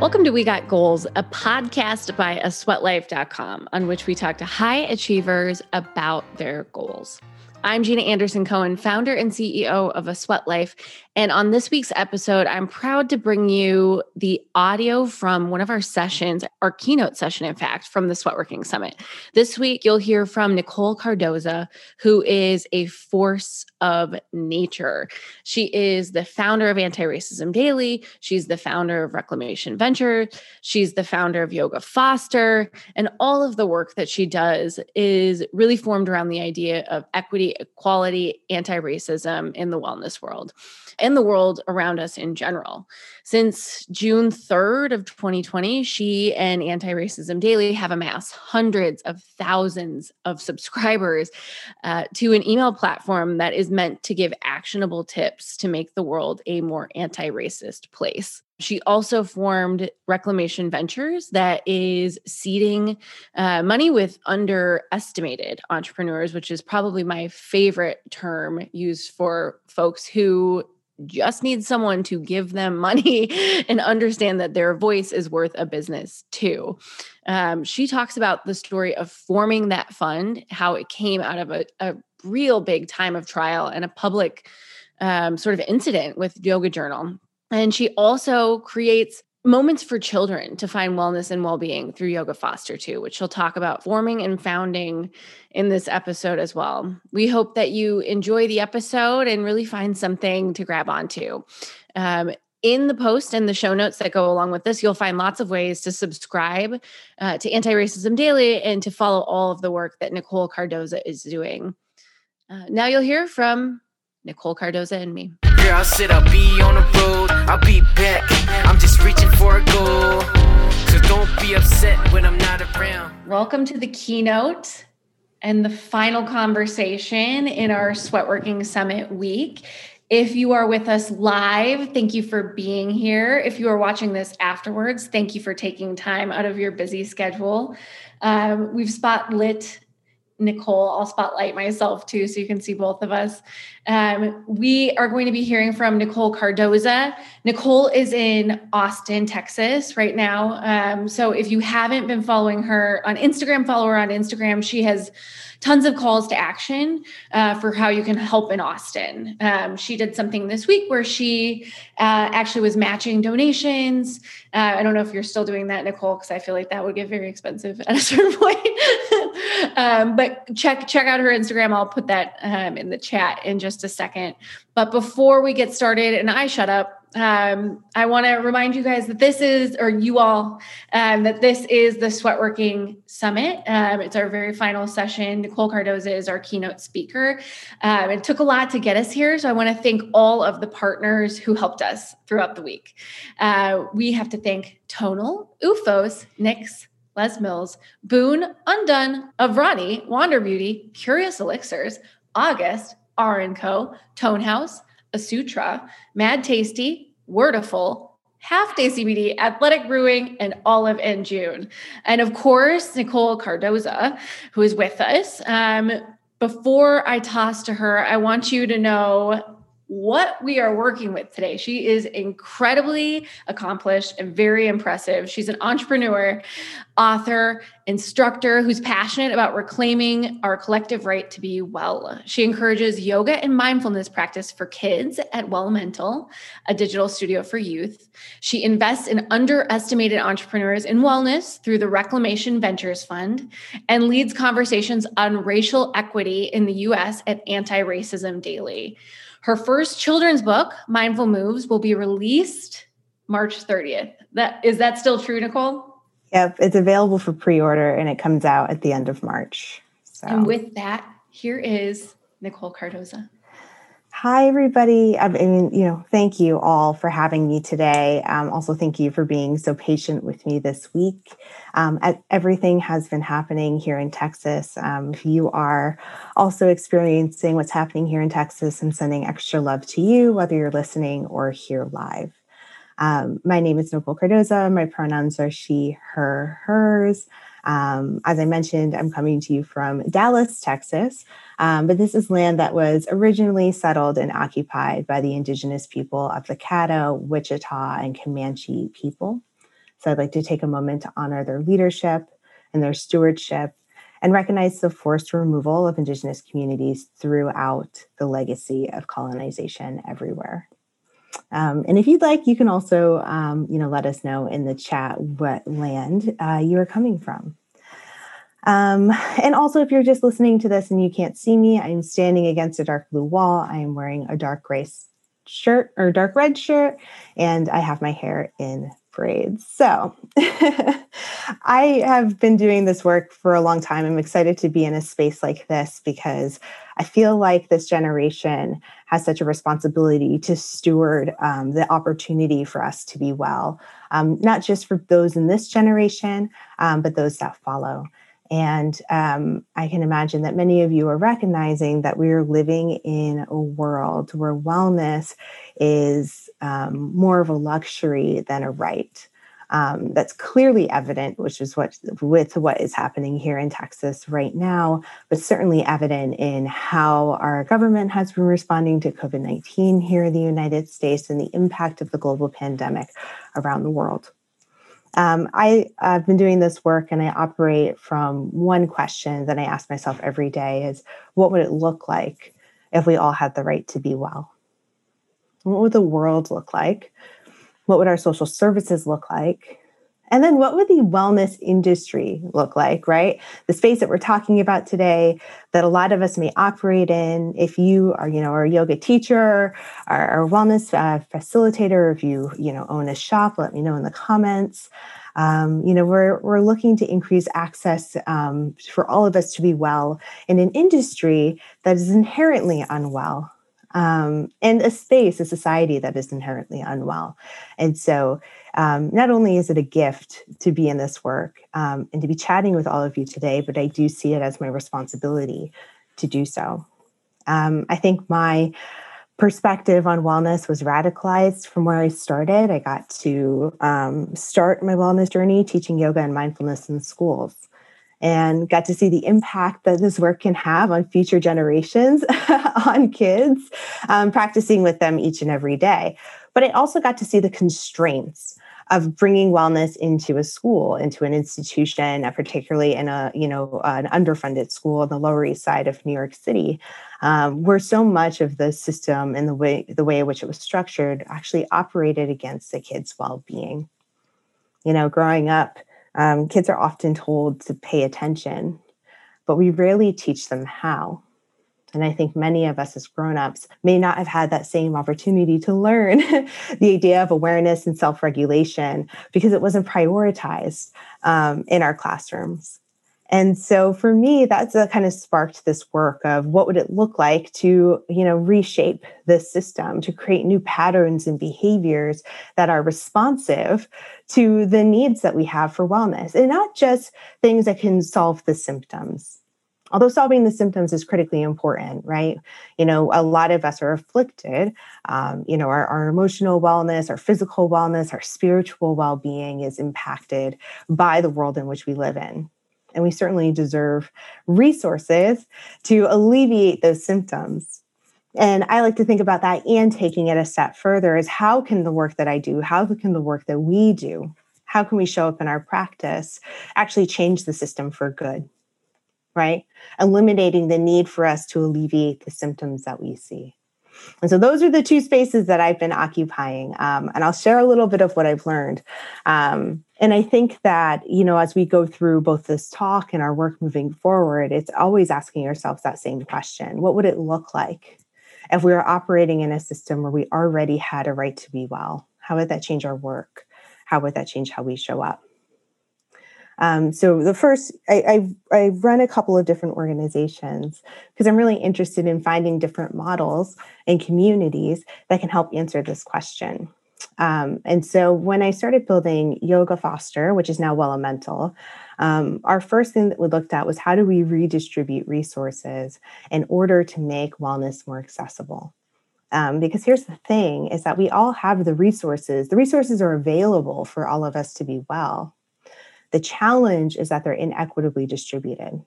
Welcome to We Got Goals, a podcast by a sweatlife.com on which we talk to high achievers about their goals. I'm Jeana Anderson Cohen, founder and CEO of A Sweat Life. And on this week's episode, I'm proud to bring you the audio from one of our sessions, our keynote session, in fact, from the Sweatworking Summit. This week, you'll hear from Nicole Cardoza, who is a force of nature. She is the founder of Anti Racism Daily. She's the founder of Reclamation Venture. She's the founder of Yoga Foster. And all of the work that she does is really formed around the idea of equity, equality, anti racism in the wellness world and the world around us in general. Since June 3rd of 2020, she and Anti Racism Daily have amassed hundreds of thousands of subscribers uh, to an email platform that is meant to give actionable tips to make the world a more anti racist place. She also formed Reclamation Ventures, that is seeding uh, money with underestimated entrepreneurs, which is probably my favorite term used for folks who just need someone to give them money and understand that their voice is worth a business too. Um, she talks about the story of forming that fund, how it came out of a, a real big time of trial and a public um, sort of incident with Yoga Journal. And she also creates moments for children to find wellness and well-being through yoga foster too which she'll talk about forming and founding in this episode as well we hope that you enjoy the episode and really find something to grab onto um, in the post and the show notes that go along with this, you'll find lots of ways to subscribe uh, to Anti Racism Daily and to follow all of the work that Nicole Cardoza is doing. Uh, now you'll hear from Nicole Cardoza and me. Here I'll I'll be on the road, I'll be back. I'm just reaching for a goal. So don't be upset when I'm not around. Welcome to the keynote and the final conversation in our Sweatworking Summit week. If you are with us live, thank you for being here. If you are watching this afterwards, thank you for taking time out of your busy schedule. Um, we've spot lit Nicole. I'll spotlight myself too, so you can see both of us. Um, we are going to be hearing from Nicole Cardoza. Nicole is in Austin, Texas right now. Um, so if you haven't been following her on Instagram, follow her on Instagram. She has tons of calls to action uh, for how you can help in Austin. Um, she did something this week where she uh, actually was matching donations. Uh, I don't know if you're still doing that, Nicole, because I feel like that would get very expensive at a certain point. um, but check check out her Instagram. I'll put that um, in the chat in just a second. But before we get started, and I shut up, um, I want to remind you guys that this is, or you all, um, that this is the Sweatworking Summit. Um, it's our very final session. Nicole Cardoza is our keynote speaker. Um, it took a lot to get us here, so I want to thank all of the partners who helped us throughout the week. Uh, we have to thank Tonal, OOFOS, Nix, Les Mills, Boone, Undone, Avrani, Wander Beauty, Curious Elixirs, August, R & Co., Tone House, Asutra, Mad Tasty, Wordiful, Half Day CBD, Athletic Brewing, and Olive & June. And of course, Nicole Cardoza, who is with us. Um, before I toss to her, I want you to know what we are working with today. She is incredibly accomplished and very impressive. She's an entrepreneur, author, instructor who's passionate about reclaiming our collective right to be well. She encourages yoga and mindfulness practice for kids at Wellemental, a digital studio for youth. She invests in underestimated entrepreneurs in wellness through the Reclamation Ventures Fund and leads conversations on racial equity in the US at Anti Racism Daily. Her first children's book, Mindful Moves, will be released March 30th. That is that still true, Nicole? Yep, it's available for pre-order and it comes out at the end of March. So. And with that, here is Nicole Cardoza. Hi, everybody. I mean, you know, thank you all for having me today. Um, also, thank you for being so patient with me this week. Um, everything has been happening here in Texas. Um, if you are also experiencing what's happening here in Texas, I'm sending extra love to you, whether you're listening or here live. Um, my name is Nicole Cardoza. My pronouns are she, her, hers. Um, as I mentioned, I'm coming to you from Dallas, Texas, um, but this is land that was originally settled and occupied by the indigenous people of the Caddo, Wichita, and Comanche people. So I'd like to take a moment to honor their leadership and their stewardship and recognize the forced removal of Indigenous communities throughout the legacy of colonization everywhere. Um, and if you'd like, you can also, um, you know, let us know in the chat what land uh, you are coming from. Um, and also, if you're just listening to this and you can't see me, I'm standing against a dark blue wall. I am wearing a dark gray shirt or dark red shirt, and I have my hair in braids. So I have been doing this work for a long time. I'm excited to be in a space like this because I feel like this generation has such a responsibility to steward um, the opportunity for us to be well, um, not just for those in this generation, um, but those that follow. And um, I can imagine that many of you are recognizing that we are living in a world where wellness is um, more of a luxury than a right. Um, that's clearly evident, which is what with what is happening here in Texas right now, but certainly evident in how our government has been responding to COVID 19 here in the United States and the impact of the global pandemic around the world. Um, I, have been doing this work and I operate from one question that I ask myself every day is what would it look like if we all had the right to be well? What would the world look like? What would our social services look like? And then what would the wellness industry look like, right? The space that we're talking about today that a lot of us may operate in. If you are, you know, a yoga teacher, or a wellness uh, facilitator, if you, you know, own a shop, let me know in the comments. Um, you know, we're, we're looking to increase access um, for all of us to be well in an industry that is inherently unwell. Um, and a space, a society that is inherently unwell. And so um, not only is it a gift to be in this work um, and to be chatting with all of you today, but I do see it as my responsibility to do so. Um, I think my perspective on wellness was radicalized from where I started. I got to um, start my wellness journey teaching yoga and mindfulness in schools and got to see the impact that this work can have on future generations, on kids, um, practicing with them each and every day. But I also got to see the constraints of bringing wellness into a school, into an institution, uh, particularly in a you know an underfunded school on the Lower East Side of New York City, um, where so much of the system and the way the way in which it was structured actually operated against the kids' well-being. You know, growing up, um, kids are often told to pay attention, but we rarely teach them how. And I think many of us as grown-ups may not have had that same opportunity to learn the idea of awareness and self-regulation because it wasn't prioritized um, in our classrooms. And so for me, that's what kind of sparked this work of what would it look like to, you know, reshape the system, to create new patterns and behaviors that are responsive to the needs that we have for wellness and not just things that can solve the symptoms although solving the symptoms is critically important, right? You know, a lot of us are afflicted. Um, you know, our, our emotional wellness, our physical wellness, our spiritual well being is impacted by the world in which we live in. And we certainly deserve resources to alleviate those symptoms. And I like to think about that and taking it a step further is how can the work that I do, how can the work that we do, how can we show up in our practice actually change the system for good? right? Eliminating the need for us to alleviate the symptoms that we see. And so those are the two spaces that I've been occupying. Um, and I'll share a little bit of what I've learned. Um, and I think that, you know, as we go through both this talk and our work moving forward, it's always asking ourselves that same question What would it look like if we were operating in a system where we already had a right to be well? How would that change our work? How would that change how we show up? Um, so the first, I, I, I run a couple of different organizations because I'm really interested in finding different models and communities that can help answer this question. Um, and so when I started building Yoga Foster, which is now Wellemental, um, our first thing that we looked at was how do we redistribute resources in order to make wellness more accessible. Um, because here's the thing is that we all have the resources the resources are available for all of us to be well the challenge is that they're inequitably distributed.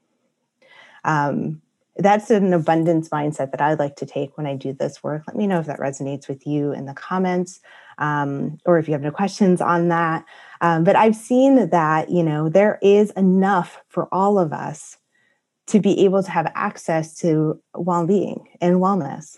Um, that's an abundance mindset that I like to take when I do this work. Let me know if that resonates with you in the comments um, or if you have any questions on that. Um, but I've seen that, you know, there is enough for all of us to be able to have access to well being and wellness.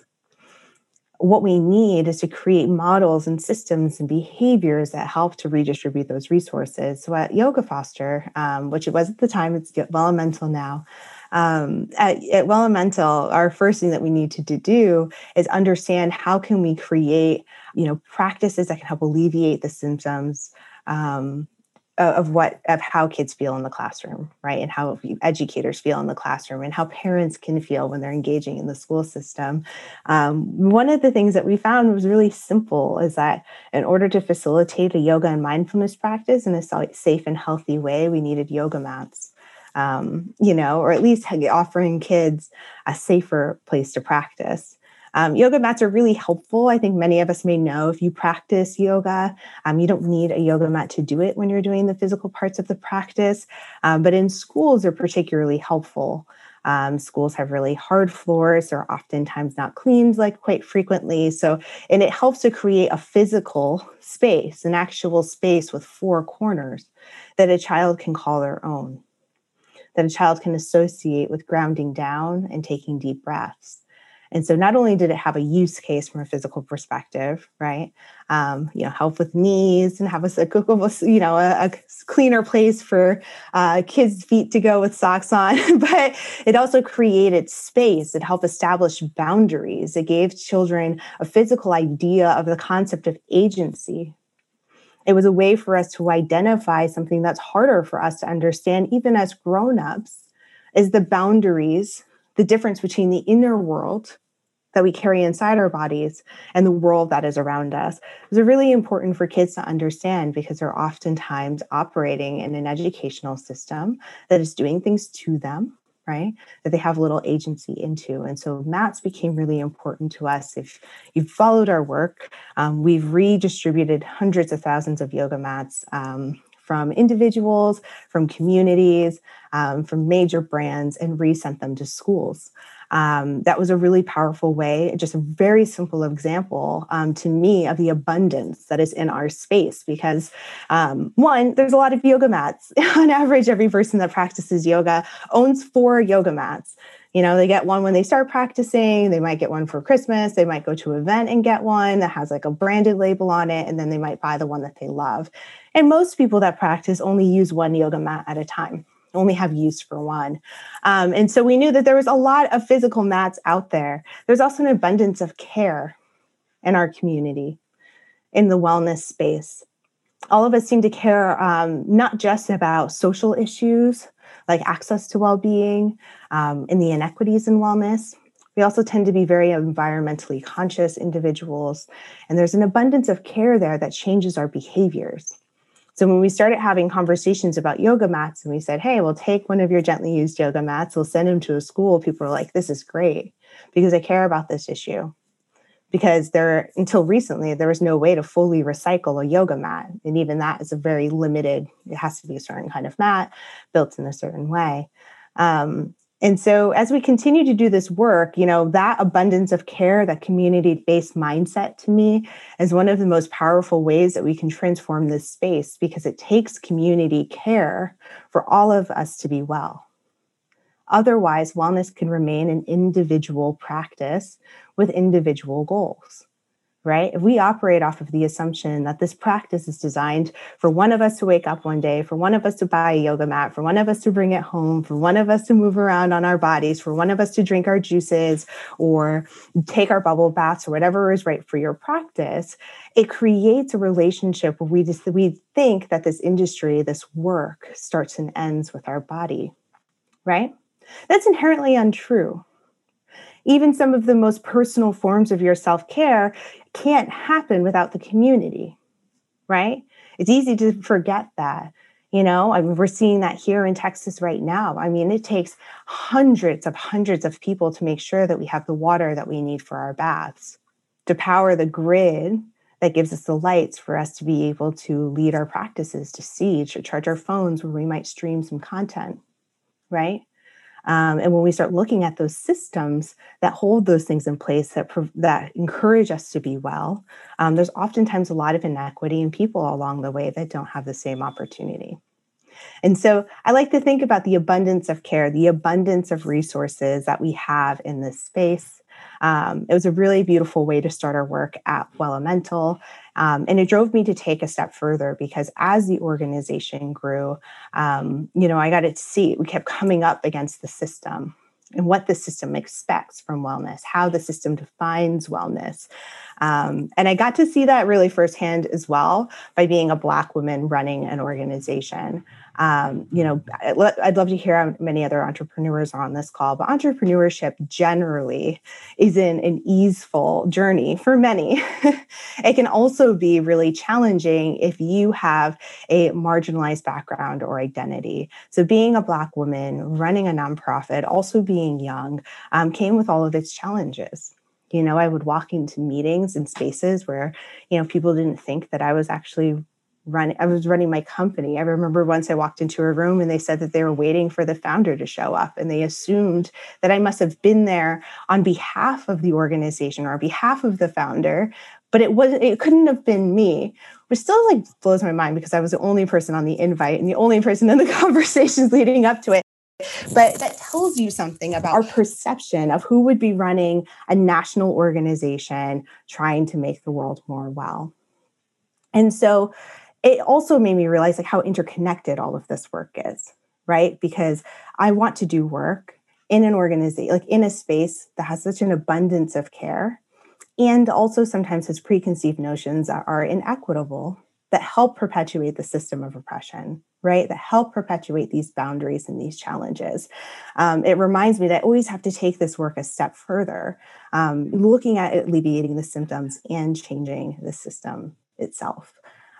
What we need is to create models and systems and behaviors that help to redistribute those resources. So at Yoga Foster, um, which it was at the time, it's Wellemental now, um, at, at Wellemental, our first thing that we need to, to do is understand how can we create, you know, practices that can help alleviate the symptoms um, of what of how kids feel in the classroom right? And how educators feel in the classroom and how parents can feel when they're engaging in the school system. Um, one of the things that we found was really simple is that in order to facilitate a yoga and mindfulness practice in a safe and healthy way we needed yoga mats. Um, you know, or at least offering kids a safer place to practice. Um, yoga mats are really helpful. I think many of us may know if you practice yoga, um, you don't need a yoga mat to do it when you're doing the physical parts of the practice. Um, but in schools, they're particularly helpful. Um, schools have really hard floors. They're oftentimes not cleaned like quite frequently. So, and it helps to create a physical space, an actual space with four corners that a child can call their own that a child can associate with grounding down and taking deep breaths. And so, not only did it have a use case from a physical perspective, right? Um, you know, help with knees and have a, you know, a, a cleaner place for uh, kids' feet to go with socks on, but it also created space. It helped establish boundaries. It gave children a physical idea of the concept of agency, it was a way for us to identify something that's harder for us to understand, even as grown-ups, is the boundaries, the difference between the inner world that we carry inside our bodies and the world that is around us. is really important for kids to understand because they're oftentimes operating in an educational system that is doing things to them right? That they have little agency into. And so mats became really important to us. If you've followed our work, um, we've redistributed hundreds of thousands of yoga mats um, from individuals, from communities, um, from major brands, and resent them to schools um, that was a really powerful way, just a very simple example um, to me of the abundance that is in our space. Because, um, one, there's a lot of yoga mats. On average, every person that practices yoga owns four yoga mats. You know, they get one when they start practicing, they might get one for Christmas, they might go to an event and get one that has like a branded label on it, and then they might buy the one that they love. And most people that practice only use one yoga mat at a time only have use for one. Um, and so we knew that there was a lot of physical mats out there. There's also an abundance of care in our community, in the wellness space. All of us seem to care um, not just about social issues like access to well being um, and the inequities in wellness. We also tend to be very environmentally conscious individuals, and there's an abundance of care there that changes our behaviors. So when we started having conversations about yoga mats and we said, hey, we'll take one of your gently used yoga mats, we'll send them to a school, people were like, this is great because I care about this issue. Because there, until recently, there was no way to fully recycle a yoga mat. And even that is a very limited, it has to be a certain kind of mat built in a certain way. Um, and so as we continue to do this work, you know, that abundance of care, that community-based mindset to me is one of the most powerful ways that we can transform this space because it takes community care for all of us to be well. Otherwise, wellness can remain an individual practice with individual goals right? If we operate off of the assumption that this practice is designed for one of us to wake up one day, for one of us to buy a yoga mat, for one of us to bring it home, for one of us to move around on our bodies, for one of us to drink our juices or take our bubble baths or whatever is right for your practice, it creates a relationship where we just we think that this industry, this work starts and ends with our body, right? That's inherently untrue even some of the most personal forms of your self care can't happen without the community, right? It's easy to forget that. You know, I mean, we're seeing that here in Texas right now. I mean, it takes hundreds of hundreds of people to make sure that we have the water that we need for our baths, to power the grid that gives us the lights for us to be able to lead our practices, to see, to charge our phones where we might stream some content, right? Um, and when we start looking at those systems that hold those things in place that that encourage us to be well, um, there's oftentimes a lot of inequity in people along the way that don't have the same opportunity. And so I like to think about the abundance of care, the abundance of resources that we have in this space. Um, it was a really beautiful way to start our work at Wellemental. Um, and it drove me to take a step further because as the organization grew, um, you know, I got to see we kept coming up against the system and what the system expects from wellness, how the system defines wellness. Um, and I got to see that really firsthand as well by being a Black woman running an organization. Um, you know, I'd love to hear how many other entrepreneurs are on this call, but entrepreneurship generally is in an easeful journey for many. it can also be really challenging if you have a marginalized background or identity. So, being a Black woman, running a nonprofit, also being young, um, came with all of its challenges you know i would walk into meetings and spaces where you know people didn't think that i was actually running i was running my company. I remember once i walked into a room and they said that they were waiting for the founder to show up and they assumed that i must have been there on behalf of the organization or on behalf of the founder but it was it couldn't have been me which still like blows my mind because i was the only person on the invite and the only person in the conversations leading up to it. But that tells you something about our perception of who would be running a national organization trying to make the world more well. And so it also made me realize like how interconnected all of this work is right? Because i want to do work in an organization like in a space that has such an abundance of care and also sometimes has preconceived notions that are inequitable that help perpetuate the system of oppression right? That help perpetuate these boundaries and these challenges. Um, it reminds me that i always have to take this work a step further um, looking at alleviating the symptoms and changing the system itself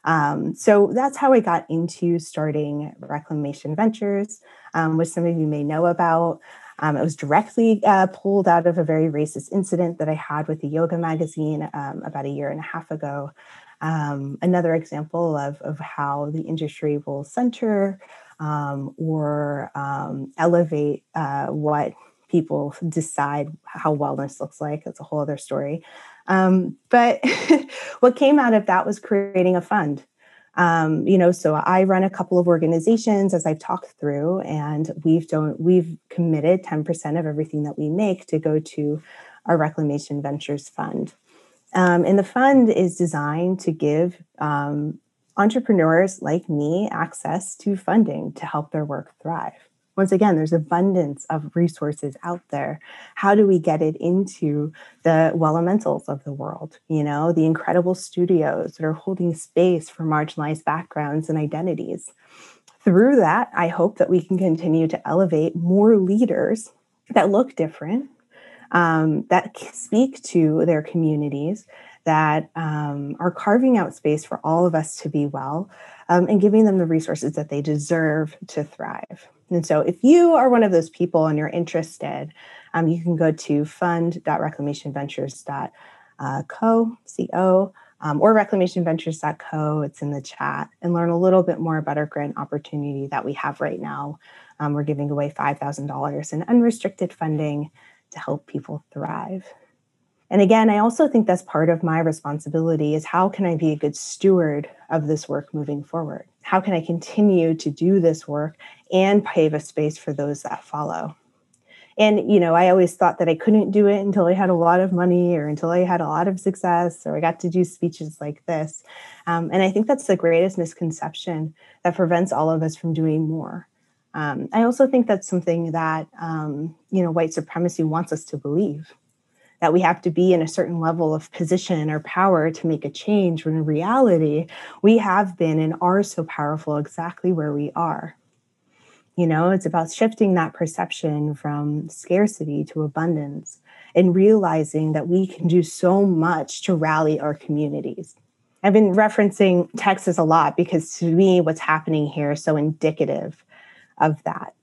um, so that's how I got into starting Reclamation Ventures, um, which some of you may know about. Um, it was directly uh, pulled out of a very racist incident that I had with the yoga magazine um, about a year and a half ago. Um, another example of, of how the industry will center um, or elevate uh, what people decide how wellness looks like. That's a whole other story. Um, but what came out of that was creating a fund. Um, you know, so I run a couple of organizations as I've talked through, and we've don't we've committed 10% of everything that we make to go to our Reclamation Ventures Fund. Um, and the fund is designed to give um, entrepreneurs like me access to funding to help their work thrive once again, there's abundance of resources out there. How do we get it into the Wellementals of the world? You know, the incredible studios that are holding space for marginalized backgrounds and identities. Through that, I hope that we can continue to elevate more leaders that look different, um, that speak to their communities, that um, are carving out space for all of us to be well um, and giving them the resources that they deserve to thrive. And so, if you are one of those people and you're interested, um, you can go to fund.reclamationventures.co, uh, co, um, or reclamationventures.co. It's in the chat, and learn a little bit more about our grant opportunity that we have right now. Um, we're giving away $5,000 in unrestricted funding to help people thrive. And again, I also think that's part of my responsibility is how can I be a good steward of this work moving forward? How can I continue to do this work and pave a space for those that follow? And, you know, I always thought that I couldn't do it until I had a lot of money or until I had a lot of success or I got to do speeches like this. Um, and I think that's the greatest misconception that prevents all of us from doing more. Um, I also think that's something that, um, you know, white supremacy wants us to believe that we have to be in a certain level of position or power to make a change when in reality we have been and are so powerful exactly where we are. You know it's about shifting that perception from scarcity to abundance and realizing that we can do so much to rally our communities. I've been referencing texas a lot because to me what's happening here is so indicative of that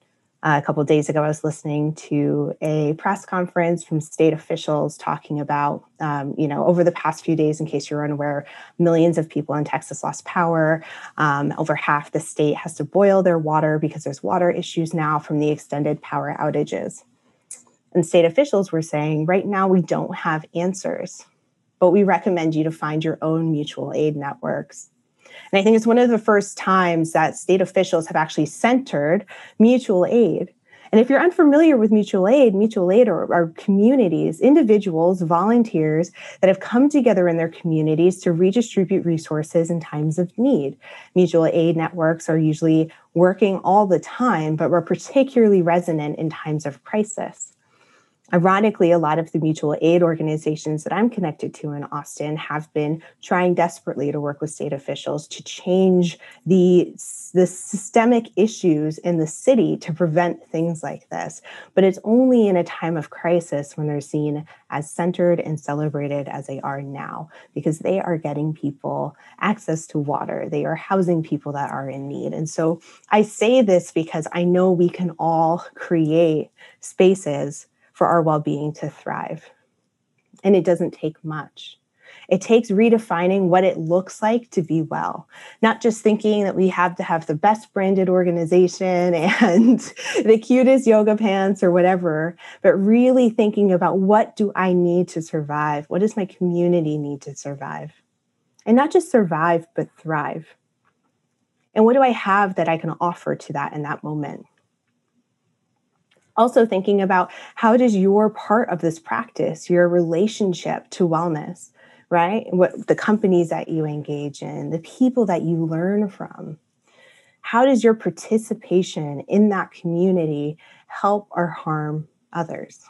Uh, a couple days ago, I was listening to a press conference from state officials talking about, um, you know, over the past few days, in case you're unaware, millions of people in Texas lost power. Um, over half the state has to boil their water because there's water issues now from the extended power outages. And state officials were saying, right now, we don't have answers, but we recommend you to find your own mutual aid networks and I think it's one of the first times that state officials have actually centered mutual aid. And if you're unfamiliar with mutual aid, mutual aid are, are, communities, individuals, volunteers that have come together in their communities to redistribute resources in times of need. Mutual aid networks are usually working all the time, but are particularly resonant in times of crisis. Ironically, a lot of the mutual aid organizations that I'm connected to in Austin have been trying desperately to work with state officials to change the, the systemic issues in the city to prevent things like this. But it's only in a time of crisis when they're seen as centered and celebrated as they are now, because they are getting people access to water. They are housing people that are in need. And so I say this because I know we can all create spaces for our well being to thrive. And it doesn't take much. It takes redefining what it looks like to be well, not just thinking that we have to have the best branded organization and the cutest yoga pants or whatever, but really thinking about what do I need to survive? What does my community need to survive? And not just survive, but thrive. And what do I have that I can offer to that in that moment? Also thinking about how does your part of this practice your relationship to wellness right? What the companies that you engage in the people that you learn from how does your participation in that community help or harm others?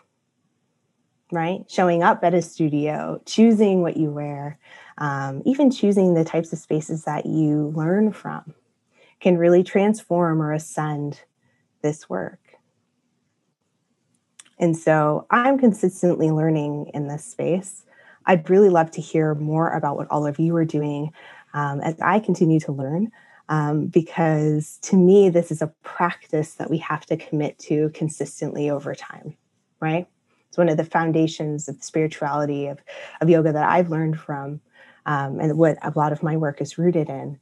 Right? Showing up at a studio choosing what you wear um, even choosing the types of spaces that you learn from can really transform or ascend this work and so I'm consistently learning in this space. I'd really love to hear more about what all of you are doing um, as I continue to learn, um, because to me, this is a practice that we have to commit to consistently over time, right? It's one of the foundations of the spirituality of, of yoga that I've learned from, um, and what a lot of my work is rooted in.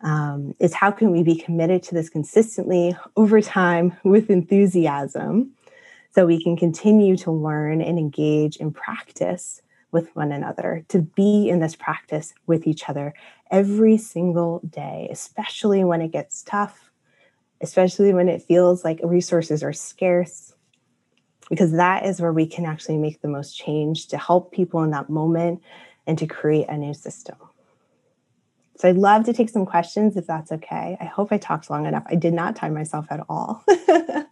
Um, is how can we be committed to this consistently over time with enthusiasm so we can continue to learn and engage and practice with one another, to be in this practice with each other every single day, especially when it gets tough, especially when it feels like resources are scarce, because that is where we can actually make the most change to help people in that moment and to create a new system. So I'd love to take some questions if that's okay. I hope I talked long enough. I did not time myself at all.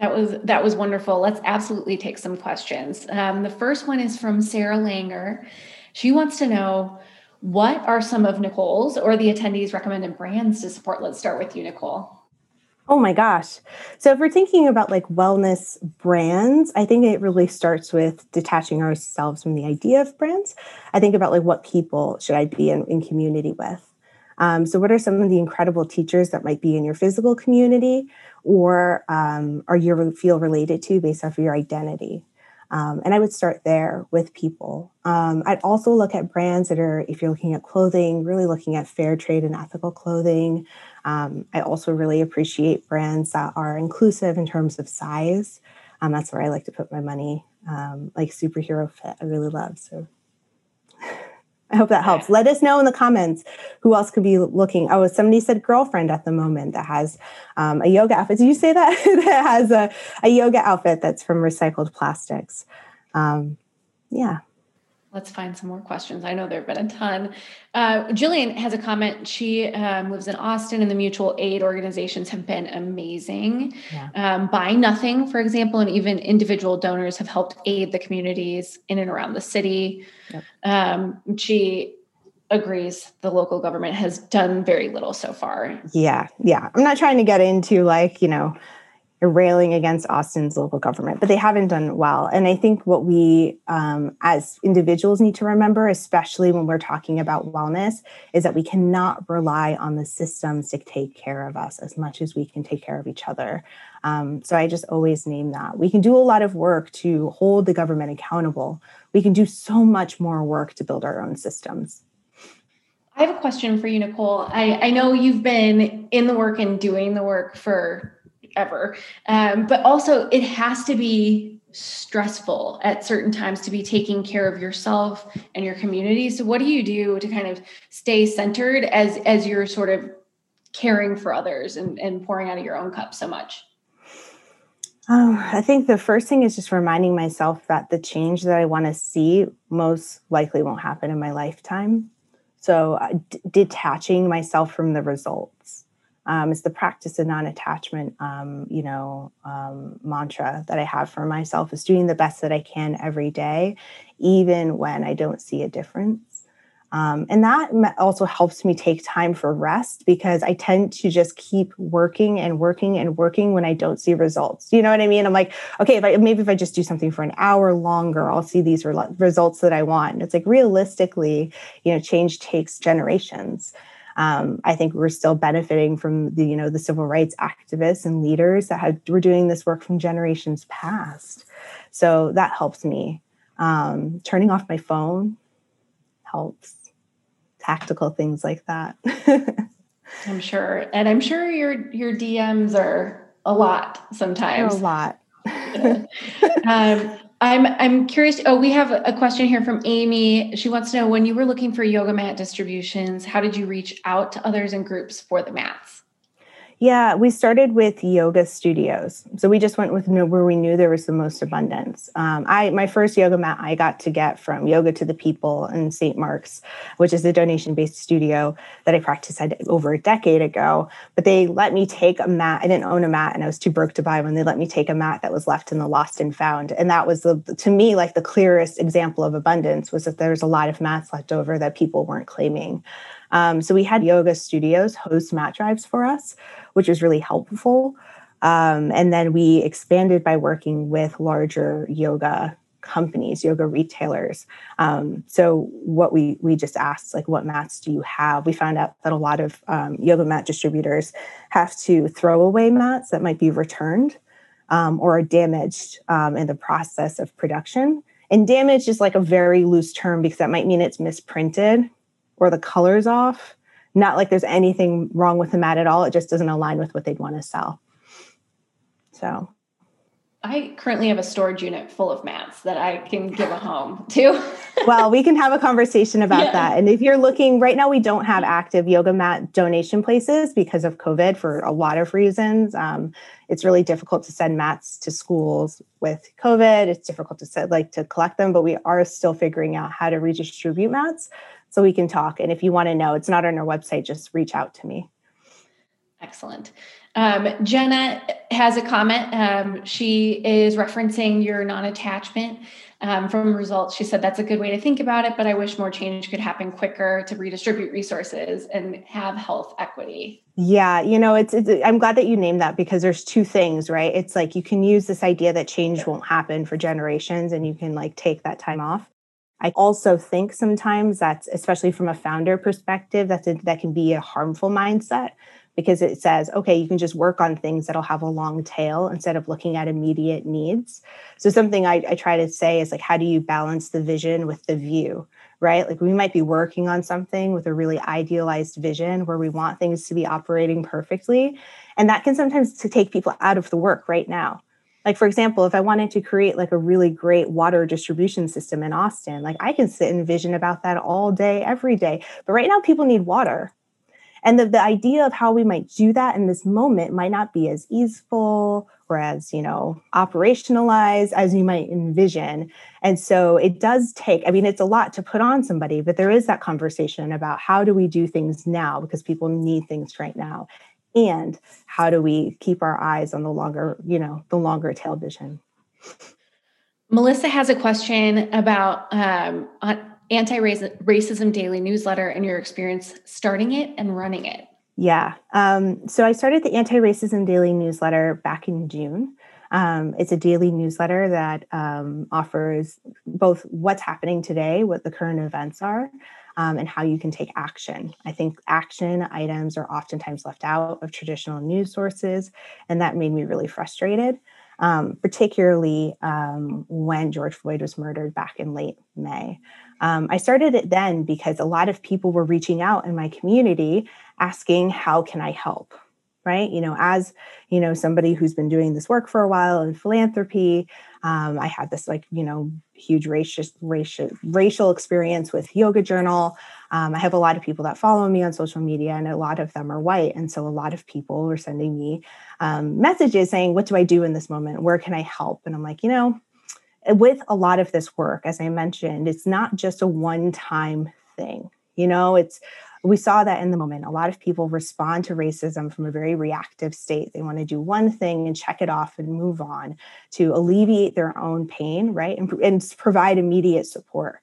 That was that was wonderful. Let's absolutely take some questions. Um, the first one is from Sarah Langer. She wants to know what are some of Nicole's or the attendees' recommended brands to support. Let's start with you, Nicole. Oh my gosh. So if we're thinking about like wellness brands, I think it really starts with detaching ourselves from the idea of brands. I think about like what people should I be in, in community with. Um, so, what are some of the incredible teachers that might be in your physical community or um, are you feel related to based off of your identity? Um, and I would start there with people. Um, I'd also look at brands that are, if you're looking at clothing, really looking at fair trade and ethical clothing. Um, I also really appreciate brands that are inclusive in terms of size. Um, that's where I like to put my money. like Superhero Fit, I really love. So I hope that helps. Let us know in the comments who else could be looking. Oh, somebody said girlfriend at the moment that has um, a yoga outfit. Did you say that? that has a, a yoga outfit that's from recycled plastics. Um, yeah. Let's find some more questions. I know there have been a ton. Uh, Jillian has a comment. She um, lives in Austin, and the mutual aid organizations have been amazing. Yeah. Um, Buy Nothing, for example, and even individual donors have helped aid the communities in and around the city. Yep. Um, she agrees the local government has done very little so far. Yeah, yeah. I'm not trying to get into like, you know, railing against Austin's local government, but they haven't done well. And I think what we um, as individuals need to remember, especially when we're talking about wellness, is that we cannot rely on the systems to take care of us as much as we can take care of each other. Um, so I just always name that. We can do a lot of work to hold the government accountable. We can do so much more work to build our own systems. I have a question for you, Nicole. I, I know you've been in the work and doing the work for ever, um, but also it has to be stressful at certain times to be taking care of yourself and your community. So, what do you do to kind of stay centered as as you're sort of caring for others and, and pouring out of your own cup so much? Um, I think the first thing is just reminding myself that the change that I want to see most likely won't happen in my lifetime. So, uh, d- detaching myself from the results. Um, it's the practice of non-attachment, um, you know, um, mantra that I have for myself is doing the best that I can every day, even when I don't see a difference. Um, and that also helps me take time for rest because I tend to just keep working and working and working when I don't see results. You know what I mean? I'm like, okay, if I maybe if I just do something for an hour longer, I'll see these re- results that I want. And it's like realistically, you know, change takes generations. Um, I think we're still benefiting from the, you know, the civil rights activists and leaders that had, were doing this work from generations past. So that helps me. Um, turning off my phone helps tactical things like that. I'm sure. And I'm sure your your DMs are a lot sometimes. a lot. um, I'm I'm curious. Oh, we have a question here from Amy. She wants to know when you were looking for yoga mat distributions, how did you reach out to others and groups for the mats? Yeah, we started with yoga studios. So we just went with where we knew there was the most abundance. Um, I my first yoga mat I got to get from Yoga to the People in St. Mark's, which is a donation-based studio that I practiced at over a decade ago. But they let me take a mat. I didn't own a mat, and I was too broke to buy one. They let me take a mat that was left in the lost and found, and that was the to me like the clearest example of abundance was that there's a lot of mats left over that people weren't claiming. Um, so we had yoga studios host mat drives for us, which was really helpful. Um, and then we expanded by working with larger yoga companies, yoga retailers. Um, so what we we just asked, like, what mats do you have? We found out that a lot of um, yoga mat distributors have to throw away mats that might be returned um, or are damaged um, in the process of production. And damage is like a very loose term because that might mean it's misprinted or the colors off. Not like there's anything wrong with the mat at all. It just doesn't align with what they'd want to sell. So I currently have a storage unit full of mats that I can give a home to. well, we can have a conversation about yeah. that. And if you're looking right now, we don't have active yoga mat donation places because of COVID for a lot of reasons. Um, it's really difficult to send mats to schools with COVID. It's difficult to set, like to collect them, but we are still figuring out how to redistribute mats so we can talk. And if you want to know, it's not on our website, just reach out to me. Excellent. Um, Jenna has a comment. Um, she is referencing your non attachment um, from results. She said that's a good way to think about it, but I wish more change could happen quicker to redistribute resources and have health equity. Yeah, you know, it's, it's I'm glad that you named that because there's two things, right? It's like you can use this idea that change won't happen for generations and you can like take that time off. I also think sometimes that's, especially from a founder perspective, that's a, that can be a harmful mindset because it says, okay, you can just work on things that'll have a long tail instead of looking at immediate needs. So something I, I try to say is like, how do you balance the vision with the view? Right? Like we might be working on something with a really idealized vision where we want things to be operating perfectly. And that can sometimes take people out of the work right now like for example if i wanted to create like a really great water distribution system in austin like i can sit and vision about that all day every day. But right now people need water. And the, the idea of how we might do that in this moment might not be as easeful or as you know operationalized as you might envision. And so it does take i mean it's a lot to put on somebody but there is that conversation about how do we do things now because people need things right now and how do we keep our eyes on the longer you know the longer tail vision melissa has a question about um, anti-racism daily newsletter and your experience starting it and running it Yeah. Um, so I started the Anti Racism Daily newsletter back in June. Um, it's a daily newsletter that um, offers both what's happening today, what the current events are, um, and how you can take action. I think action items are oftentimes left out of traditional news sources, and that made me really frustrated, um, particularly um, when George Floyd was murdered back in late May. Um, I started it then because a lot of people were reaching out in my community asking, How can I help? Right? You know as you know somebody who's been doing this work for a while in philanthropy um, i had this like you know huge racial racial racial experience with yoga journal. Um, i have a lot of people that follow me on social media and a lot of them are white and so a lot of people were sending me um, messages saying what do i do in this moment? Where can i help? And i'm like you know with a lot of this work as i mentioned it's not just a one time thing you know? It's we saw that in the moment. A lot of people respond to racism from a very reactive state. They want to do one thing and check it off and move on to alleviate their own pain, right? And, and provide immediate support.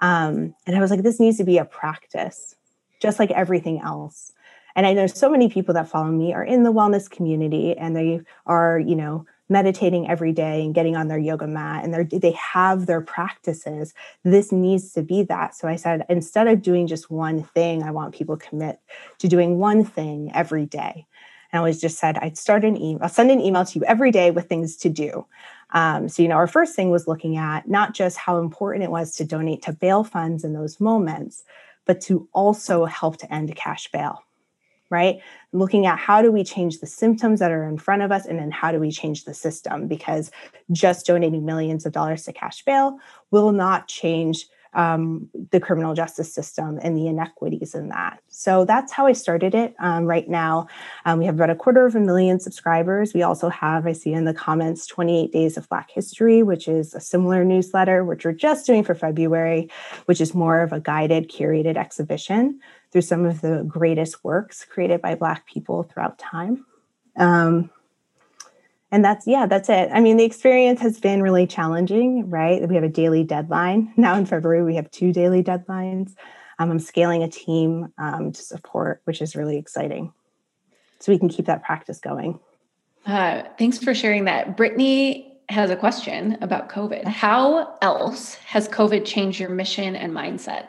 Um, and I was like, this needs to be a practice, just like everything else. And I know so many people that follow me are in the wellness community and they are, you know, meditating every day and getting on their yoga mat and they they have their practices this needs to be that. So i said instead of doing just one thing i want people to commit to doing one thing every day. And i always just said i'd start an email i'll send an email to you every day with things to do. Um, so you know our first thing was looking at not just how important it was to donate to bail funds in those moments but to also help to end cash bail right? Looking at how do we change the symptoms that are in front of us and then how do we change the system because just donating millions of dollars to cash bail will not change um, the criminal justice system and the inequities in that. So that's how I started it. Um, right now, um, we have about a quarter of a million subscribers. We also have, I see in the comments, 28 Days of Black History, which is a similar newsletter, which we're just doing for February, which is more of a guided, curated exhibition through some of the greatest works created by Black people throughout time. Um, and that's, yeah, that's it. I mean, the experience has been really challenging, right? We have a daily deadline. Now in February, we have two daily deadlines. Um, I'm scaling a team um, to support, which is really exciting. So we can keep that practice going. Uh, thanks for sharing that. Brittany has a question about COVID. How else has COVID changed your mission and mindset?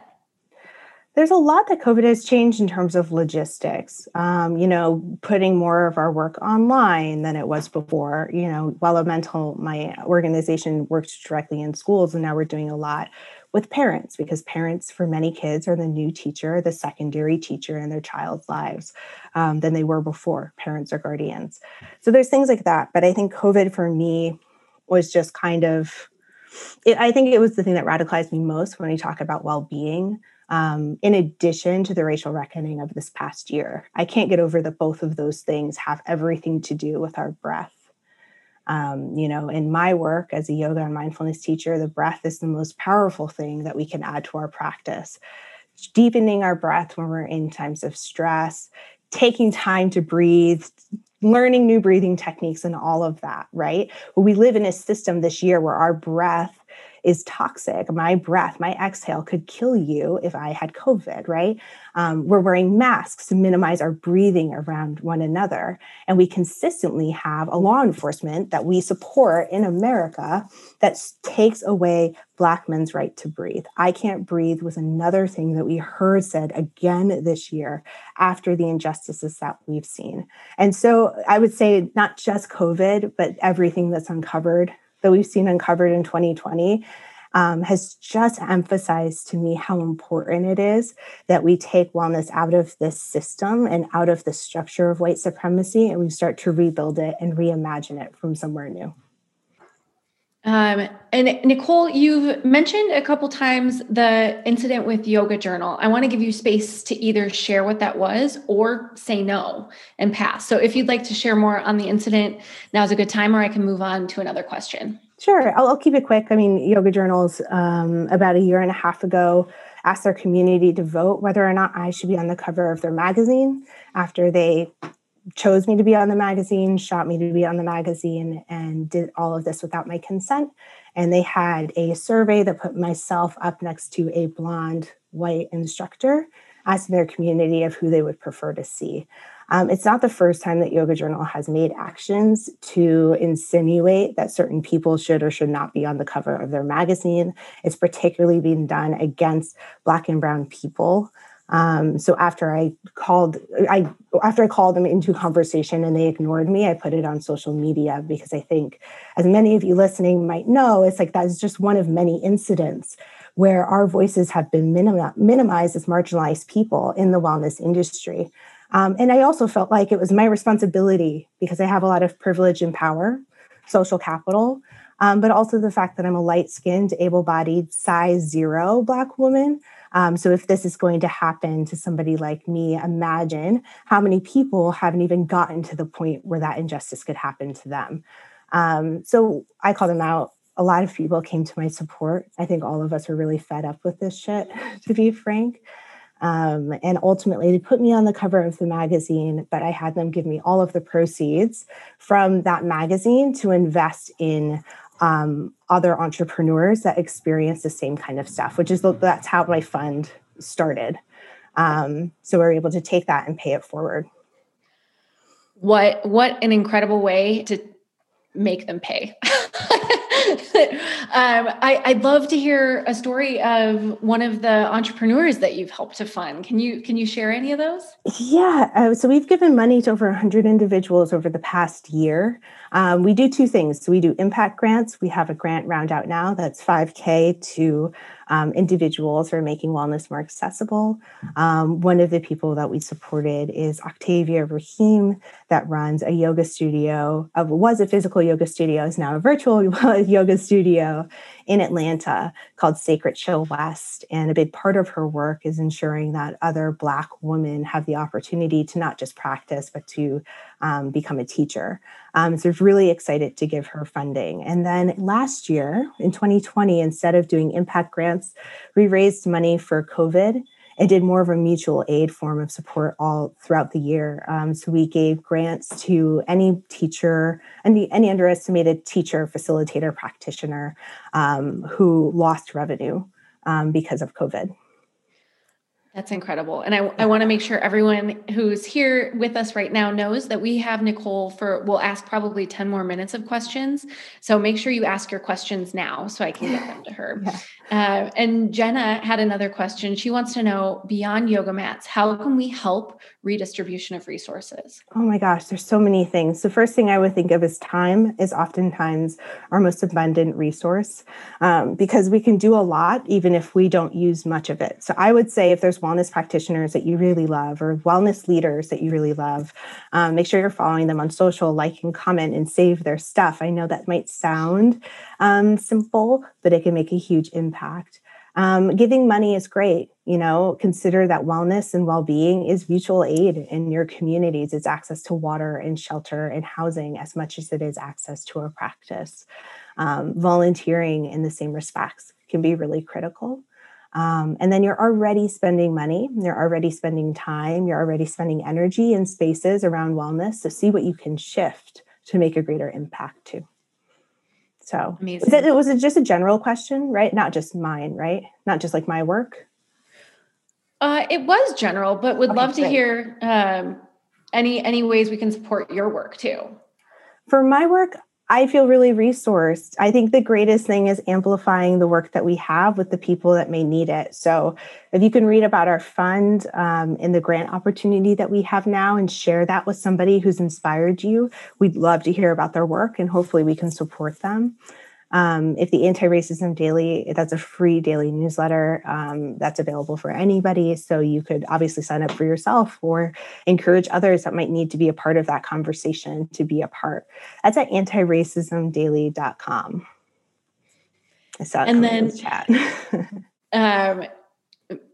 There's a lot that COVID has changed in terms of logistics. Um, you know, putting more of our work online than it was before. You know, Wellemental, my organization works directly in schools, and now we're doing a lot with parents because parents, for many kids, are the new teacher, the secondary teacher in their child's lives um, than they were before. Parents or guardians. So there's things like that. But I think COVID for me was just kind of. It, I think it was the thing that radicalized me most when we talk about well-being um, in addition to the racial reckoning of this past year. I can't get over that both of those things have everything to do with our breath. Um, you know, in my work as a yoga and mindfulness teacher, the breath is the most powerful thing that we can add to our practice. Deepening our breath when we're in times of stress, taking time to breathe, learning new breathing techniques, and all of that, right? Well, we live in a system this year where our breath is toxic. My breath, my exhale could kill you if I had COVID, right? Um, we're wearing masks to minimize our breathing around one another. And we consistently have a law enforcement that we support in America that takes away Black men's right to breathe. I can't breathe was another thing that we heard said again this year after the injustices that we've seen. And so I would say not just COVID, but everything that's uncovered that we've seen uncovered in 2020 um, has just emphasized to me how important it is that we take wellness out of this system and out of the structure of white supremacy and we start to rebuild it and reimagine it from somewhere new. Um, and Nicole, you've mentioned a couple times the incident with Yoga Journal. I want to give you space to either share what that was or say no and pass. So if you'd like to share more on the incident, now's a good time, or I can move on to another question. Sure, I'll, I'll keep it quick. I mean, Yoga Journals um, about a year and a half ago asked their community to vote whether or not I should be on the cover of their magazine after they chose me to be on the magazine, shot me to be on the magazine, and did all of this without my consent. And they had a survey that put myself up next to a blonde white instructor asking their community of who they would prefer to see. Um, it's not the first time that Yoga Journal has made actions to insinuate that certain people should or should not be on the cover of their magazine. It's particularly being done against Black and Brown people. Um, so after I called, I after I called them into conversation and they ignored me, I put it on social media because I think, as many of you listening might know, it's like that's just one of many incidents where our voices have been minim- minimized as marginalized people in the wellness industry. Um, and I also felt like it was my responsibility because I have a lot of privilege and power, social capital, um, but also the fact that I'm a light skinned, able bodied, size zero Black woman. Um, so if this is going to happen to somebody like me, imagine how many people haven't even gotten to the point where that injustice could happen to them. Um, so I called them out. A lot of people came to my support. I think all of us are really fed up with this shit, to be frank. Um, and ultimately, they put me on the cover of the magazine, but I had them give me all of the proceeds from that magazine to invest in um, other entrepreneurs that experience the same kind of stuff, which is that's how my fund started. Um, so we're able to take that and pay it forward. What what an incredible way to make them pay. um, I, would love to hear a story of one of the entrepreneurs that you've helped to fund. Can you can you share any of those? Yeah, uh, so we've given money to over 100 individuals over the past year. Um, we do two things. So we do impact grants. We have a grant round out now that's 5K to um, individuals who are making wellness more accessible. Um, one of the people that we supported is Octavia Raheem, that runs a yoga studio, uh, was a physical yoga studio, is now a virtual yoga studio in Atlanta called Sacred Chill West. And a big part of her work is ensuring that other Black women have the opportunity to not just practice, but to um, become a teacher. Um, so, we're really excited to give her funding. And then last year in 2020, instead of doing impact grants, we raised money for COVID and did more of a mutual aid form of support all throughout the year. Um, so we gave grants to any teacher, any, any underestimated teacher, facilitator, practitioner um, who lost revenue um, because of COVID. That's incredible. And I, I want to make sure everyone who's here with us right now knows that we have Nicole for, we'll ask probably 10 more minutes of questions. So make sure you ask your questions now so I can get them to her. Yeah. Uh, and Jenna had another question. She wants to know beyond yoga mats, how can we help redistribution of resources? Oh my gosh, there's so many things. The first thing I would think of is time is oftentimes our most abundant resource um, because we can do a lot even if we don't use much of it. So I would say if there's wellness practitioners that you really love or wellness leaders that you really love, um, make sure you're following them on social, like and comment and save their stuff. I know that might sound um, simple, but it can make a huge impact. Um, giving money is great. You know, consider that wellness and well being is mutual aid in your communities. It's access to water and shelter and housing as much as it is access to a practice. Um, volunteering in the same respects can be really critical. Um, and then you're already spending money, you're already spending time, you're already spending energy in spaces around wellness. So see what you can shift to make a greater impact too. So Amazing. It, was it just a general question, right? Not just mine, right? Not just like my work. Uh, it was general, but would okay, love to great. hear um, any any ways we can support your work too. For my work, I feel really resourced. I think the greatest thing is amplifying the work that we have with the people that may need it. So, if you can read about our fund um, and the grant opportunity that we have now and share that with somebody who's inspired you, we'd love to hear about their work and hopefully we can support them. Um, if the Anti Racism Daily, that's a free daily newsletter um, that's available for anybody. So you could obviously sign up for yourself or encourage others that might need to be a part of that conversation to be a part. That's at antiracismdaily.com. I saw it and then the chat. um,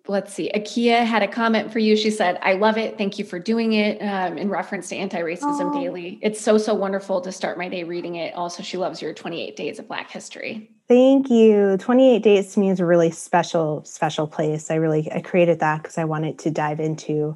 let's see. Akia had a comment for you. She said, I love it. Thank you for doing it um, in reference to Anti Racism Daily. It's so, so wonderful to start my day reading it. Also, she loves your 28 Days of Black History. Thank you. 28 Days to me is a really special, special place. I really I created that because I wanted to dive into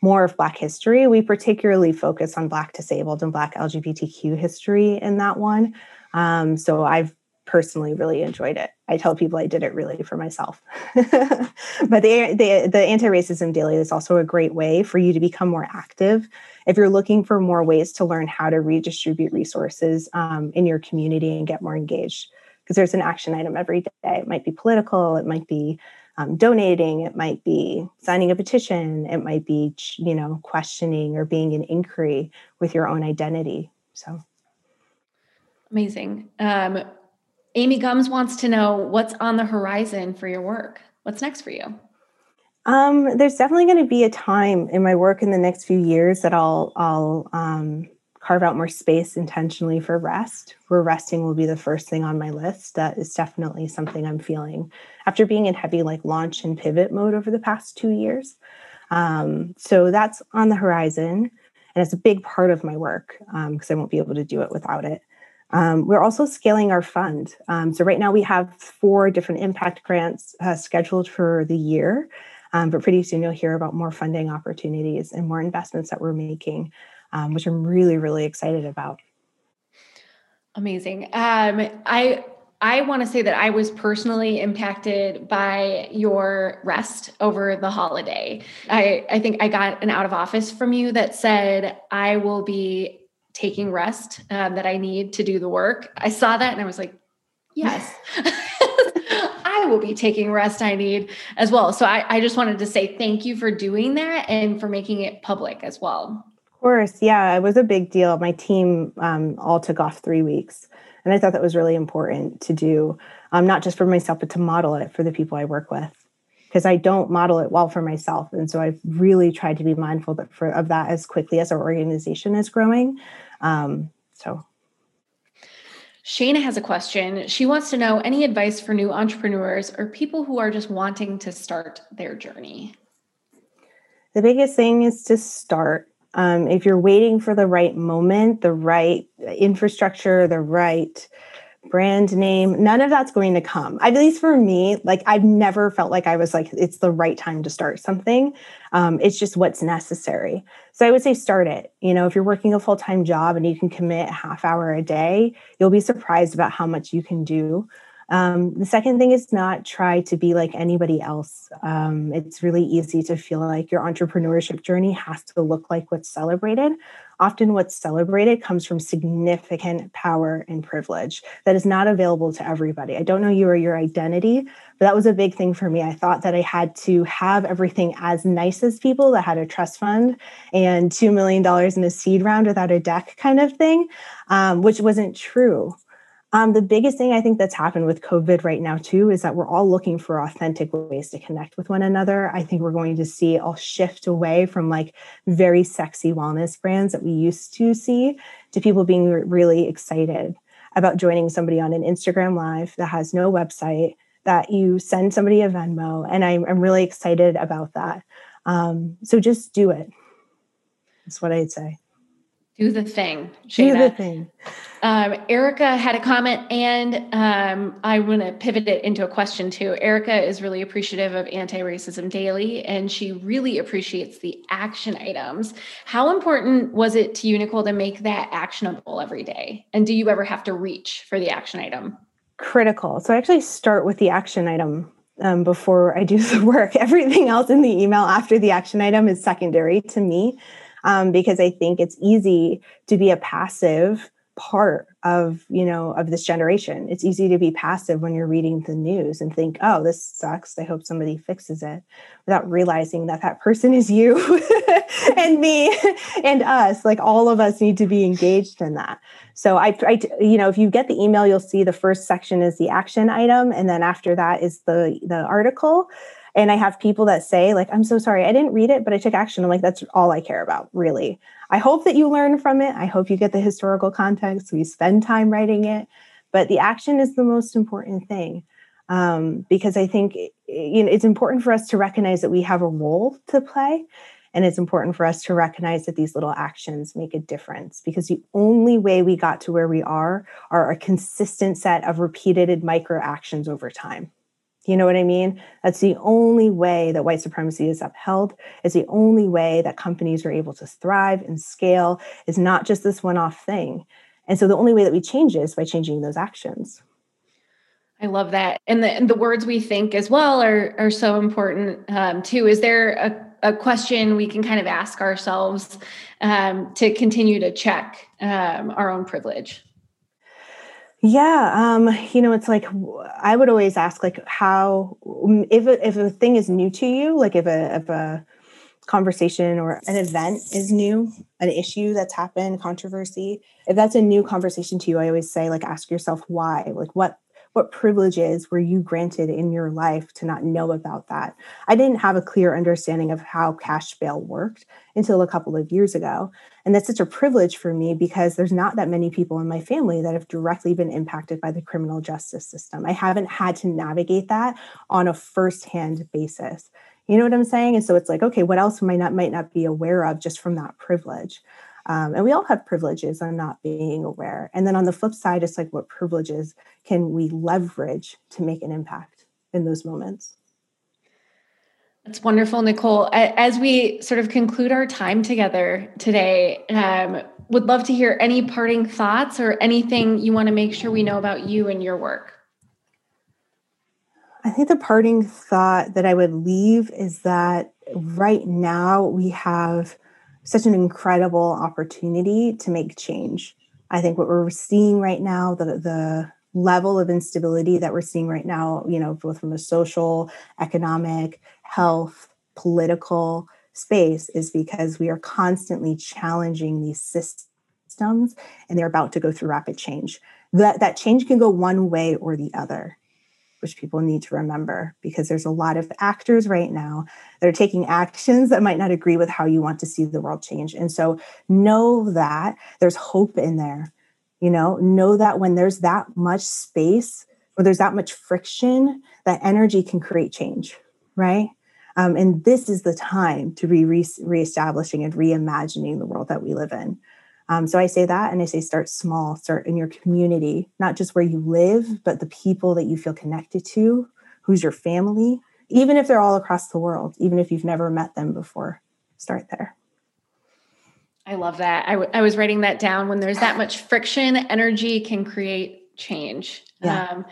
more of Black history. We particularly focus on Black disabled and Black LGBTQ history in that one. Um, so I've personally really enjoyed it. I tell people I did it really for myself. but the, the, the anti racism daily is also a great way for you to become more active. If you're looking for more ways to learn how to redistribute resources um, in your community and get more engaged, because there's an action item every day. It might be political, it might be um, donating, it might be signing a petition, it might be, you know, questioning or being an inquiry with your own identity. So amazing. Um, Amy Gums wants to know what's on the horizon for your work. What's next for you? Um, there's definitely going to be a time in my work in the next few years that I'll I'll um, carve out more space intentionally for rest. Where resting will be the first thing on my list. That is definitely something I'm feeling after being in heavy like launch and pivot mode over the past two years. Um, so that's on the horizon, and it's a big part of my work because um, I won't be able to do it without it. Um, we're also scaling our fund. Um, so right now we have four different impact grants uh, scheduled for the year, um, but pretty soon you'll hear about more funding opportunities and more investments that we're making, um, which I'm really really excited about. Amazing. Um, I I want to say that I was personally impacted by your rest over the holiday. I, I think I got an out of office from you that said, I will be taking rest um, that I need to do the work. I saw that and I was like, yes, I will be taking rest I need as well. So I, I just wanted to say thank you for doing that and for making it public as well. Of course. Yeah, it was a big deal. My team um, all took off three weeks. And I thought that was really important to do, um, not just for myself, but to model it for the people I work with because I don't model it well for myself. And so I've really tried to be mindful that for, of that as quickly as our organization is growing. Um, so. Shana has a question. She wants to know any advice for new entrepreneurs or people who are just wanting to start their journey. The biggest thing is to start. Um, if you're waiting for the right moment, the right infrastructure, the right brand name, none of that's going to come. At least for me, like I've never felt like I was like, it's the right time to start something. Um, it's just what's necessary. So I would say start it. You know, if you're working a full time job and you can commit half hour a day, you'll be surprised about how much you can do. Um, the second thing is not try to be like anybody else. Um, it's really easy to feel like your entrepreneurship journey has to look like what's celebrated. Often, what's celebrated comes from significant power and privilege that is not available to everybody. I don't know you or your identity, but that was a big thing for me. I thought that I had to have everything as nice as people that had a trust fund and $2 million in a seed round without a deck kind of thing, um, which wasn't true. Um, the biggest thing I think that's happened with COVID right now, too, is that we're all looking for authentic ways to connect with one another. I think we're going to see a shift away from like very sexy wellness brands that we used to see to people being really excited about joining somebody on an Instagram live that has no website, that you send somebody a Venmo. And I'm, I'm really excited about that. Um, so just do it. That's what I'd say. Do the thing. Shana. Do the thing. Um, Erica had a comment, and um, I want to pivot it into a question too. Erica is really appreciative of Anti Racism Daily, and she really appreciates the action items. How important was it to you, Nicole, to make that actionable every day? And do you ever have to reach for the action item? Critical. So I actually start with the action item um, before I do the work. Everything else in the email after the action item is secondary to me um, because I think it's easy to be a passive part of you know of this generation. It's easy to be passive when you're reading the news and think oh this sucks. I hope somebody fixes it without realizing that that person is you and me and us. Like all of us need to be engaged in that. So I, I you know if you get the email you'll see the first section is the action item and then after that is the the article and I have people that say, like, I'm so sorry, I didn't read it, but I took action. I'm like, that's all I care about, really. I hope that you learn from it. I hope you get the historical context. We spend time writing it, but the action is the most important thing. Um, because I think you know it's important for us to recognize that we have a role to play, and it's important for us to recognize that these little actions make a difference. Because the only way we got to where we are are a consistent set of repeated micro actions over time. You know what I mean? That's the only way that white supremacy is upheld. It's the only way that companies are able to thrive and scale is not just this one off thing. And so the only way that we change is by changing those actions. I love that. And the, and the words we think as well are, are so important um, too. Is there a, a question we can kind of ask ourselves um, to continue to check um, our own privilege? Yeah, um, you know, it's like I would always ask, like, how if a, if a thing is new to you, like if a if a conversation or an event is new, an issue that's happened, controversy, if that's a new conversation to you, I always say, like, ask yourself why, like, what what privileges were you granted in your life to not know about that? I didn't have a clear understanding of how cash bail worked until a couple of years ago. And that's such a privilege for me because there's not that many people in my family that have directly been impacted by the criminal justice system. I haven't had to navigate that on a firsthand basis. You know what I'm saying? And so it's like, okay, what else might not might not be aware of just from that privilege? Um, and we all have privileges on not being aware. And then on the flip side, it's like, what privileges can we leverage to make an impact in those moments? That's wonderful, Nicole. As we sort of conclude our time together today, um, would love to hear any parting thoughts or anything you want to make sure we know about you and your work. I think the parting thought that I would leave is that right now we have such an incredible opportunity to make change. I think what we're seeing right now, the the level of instability that we're seeing right now, you know, both from a social, economic, health, political space, is because we are constantly challenging these systems and they're about to go through rapid change. That that change can go one way or the other which people need to remember because there's a lot of actors right now that are taking actions that might not agree with how you want to see the world change. And so know that there's hope in there. You know, know that when there's that much space or there's that much friction, that energy can create change, right? Um, and this is the time to be re- reestablishing and reimagining the world that we live in. Um, so I say that and I say start small, start in your community, not just where you live, but the people that you feel connected to, who's your family, even if they're all across the world, even if you've never met them before, start there. I love that. I, w- I was writing that down. When there's that much friction, energy can create change. Yeah. Um,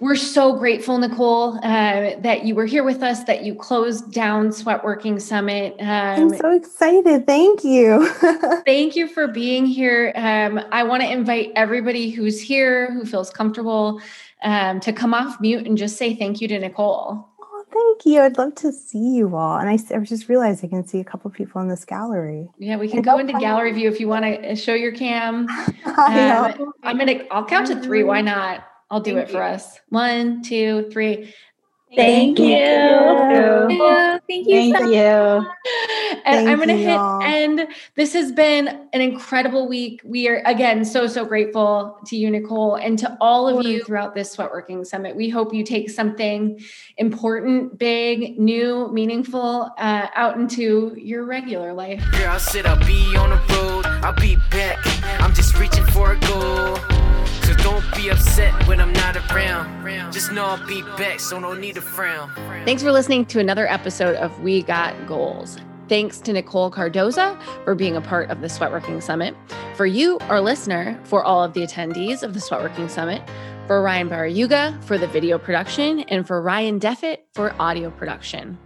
we're so grateful, Nicole, uh, that you were here with us, that you closed down Sweatworking Summit. Um, I'm so excited. Thank you. thank you for being here. Um, I want to invite everybody who's here, who feels comfortable, um, to come off mute and just say thank you to Nicole. Oh, thank you. I'd love to see you all. And I, I just realized I can see a couple people in this gallery. Yeah, we can go into gallery view if you want to uh, show your cam. Um, I'm gonna. I'll count to three. Why not? I'll do Thank it for you. us. One, two, three. Thank, Thank you. you. Thank you. Thank so you. And Thank I'm going to hit end. This has been an incredible week. We are, again, so, so grateful to you, Nicole, and to all of you throughout this Sweatworking Summit. We hope you take something important, big, new, meaningful uh, out into your regular life. Here I'll sit, I'll be on the road, I'll be back. I'm just reaching for a goal. Don't be upset when I'm not around. Just know I'll be back, so no need to frown. Thanks for listening to another episode of We Got Goals. Thanks to Nicole Cardoza for being a part of the Sweatworking Summit. For you, our listener, for all of the attendees of the Sweatworking Summit. For Ryan Barayuga for the video production, and for Ryan Deffett for audio production.